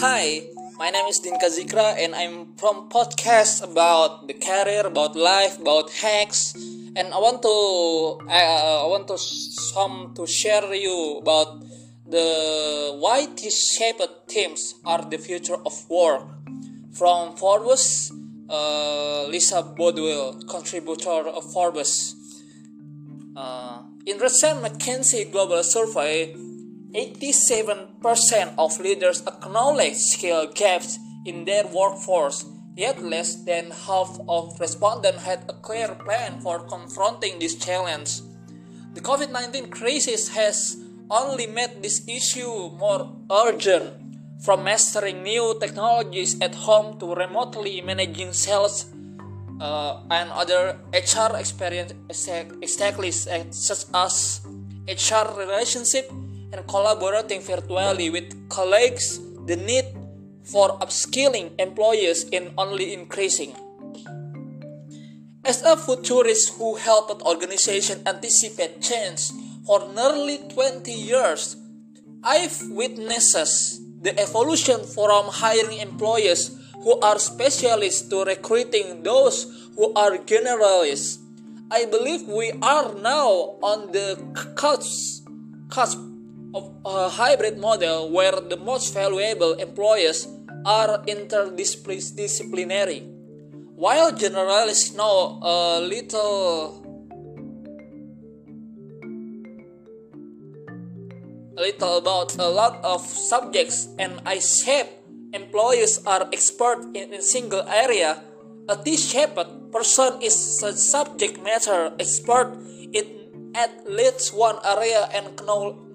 Hi, my name is Dinka Zikra and I'm from podcast about the career, about life, about hacks, and I want to I, I want to some to share you about the why T-shaped teams are the future of work. From Forbes, uh, Lisa Bodell, contributor of Forbes. Uh, in recent McKinsey Global Survey, 87% of leaders acknowledge skill gaps in their workforce, yet less than half of respondents had a clear plan for confronting this challenge. The COVID 19 crisis has only made this issue more urgent, from mastering new technologies at home to remotely managing sales uh, and other HR experience exactly such as HR relationship and collaborating virtually with colleagues, the need for upskilling employees is only increasing. As a futurist who helped organizations anticipate change for nearly 20 years, I've witnessed the evolution from hiring employees who are specialists to recruiting those who are generalists. I believe we are now on the cusp, cusp of a hybrid model where the most valuable employees are interdisciplinary. While generalists know a little a little about a lot of subjects and I shape employees are expert in a single area, a T-shaped person is a subject matter expert in at least one area and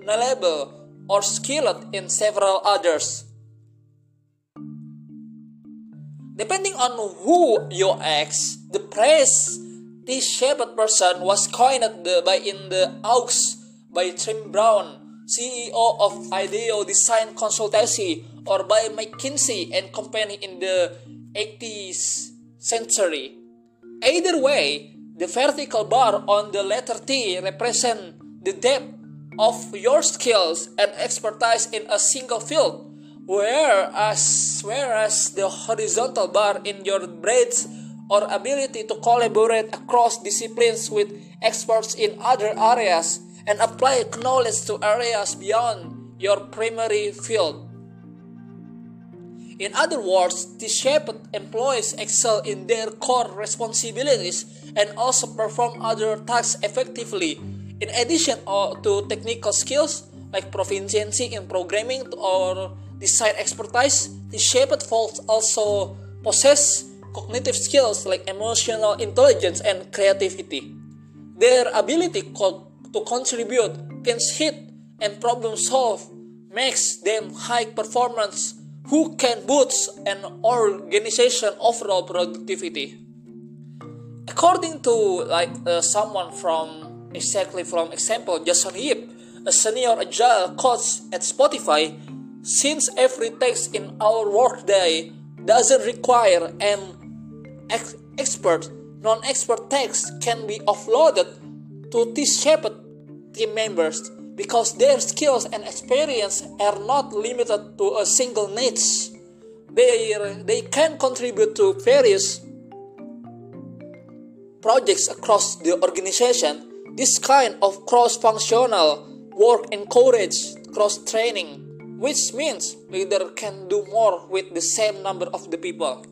knowledgeable or skilled in several others. Depending on who you ask, the phrase T-shaped person was coined by in the Aux by Tim Brown, CEO of IDEO Design Consultancy, or by McKinsey and Company in the 80s century. Either way, the vertical bar on the letter T represents the depth of your skills and expertise in a single field, whereas, whereas the horizontal bar in your breadth or ability to collaborate across disciplines with experts in other areas and apply knowledge to areas beyond your primary field. In other words, T-shaped employees excel in their core responsibilities and also perform other tasks effectively in addition to technical skills like proficiency in programming or design expertise, the shaped folks also possess cognitive skills like emotional intelligence and creativity. Their ability to contribute, can hit, and problem solve makes them high performance who can boost an organization overall productivity. According to like uh, someone from exactly from example Jason Yip, a senior agile coach at Spotify, since every text in our workday doesn't require an ex- expert, non-expert text can be offloaded to T-shaped team members because their skills and experience are not limited to a single niche. They, they can contribute to various projects across the organization this kind of cross-functional work encourages cross-training, which means leader can do more with the same number of the people.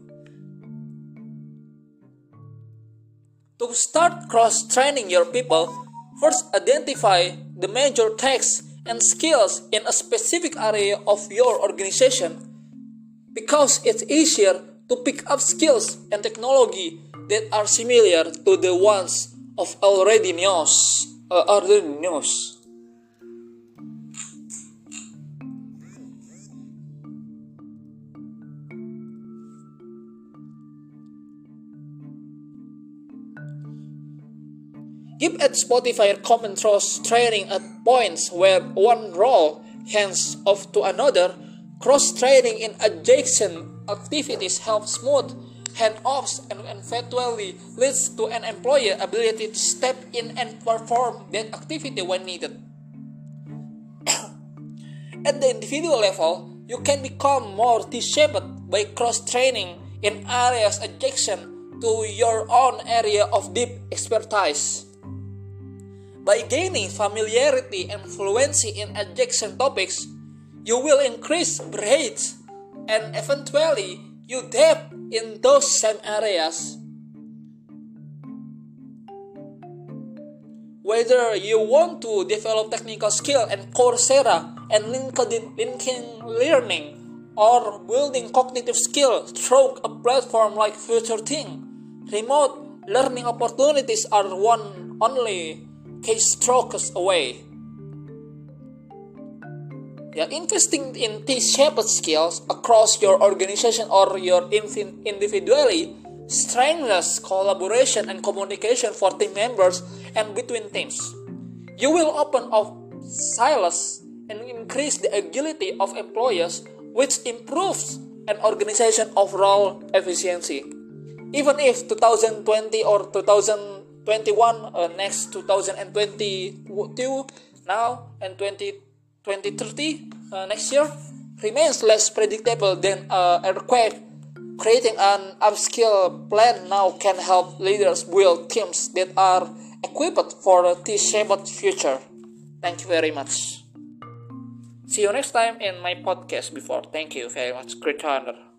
To start cross-training your people, first identify the major tasks and skills in a specific area of your organization because it's easier to pick up skills and technology that are similar to the ones of already knows uh, already knows Give at Spotify common cross training at points where one role hands off to another. Cross training in adjacent activities helps smooth handoffs and eventually leads to an employer ability to step in and perform that activity when needed. At the individual level, you can become more T-shaped by cross-training in areas adjacent to your own area of deep expertise. By gaining familiarity and fluency in adjacent topics, you will increase breadth and eventually you depth in those same areas. Whether you want to develop technical skill and Coursera and LinkedIn, LinkedIn Learning or building cognitive skill through a platform like FutureThink, remote learning opportunities are one only keystrokes away. Yeah, investing in these shaped skills across your organization or your individually strengthens collaboration and communication for team members and between teams. You will open up silos and increase the agility of employees, which improves an organization overall efficiency. Even if 2020 or 2021, uh, next 2022 now and 20 2030 uh, next year remains less predictable than uh, earthquake. Creating an upskill plan now can help leaders build teams that are equipped for a T-shaped future. Thank you very much. See you next time in my podcast before. Thank you very much. Great honor.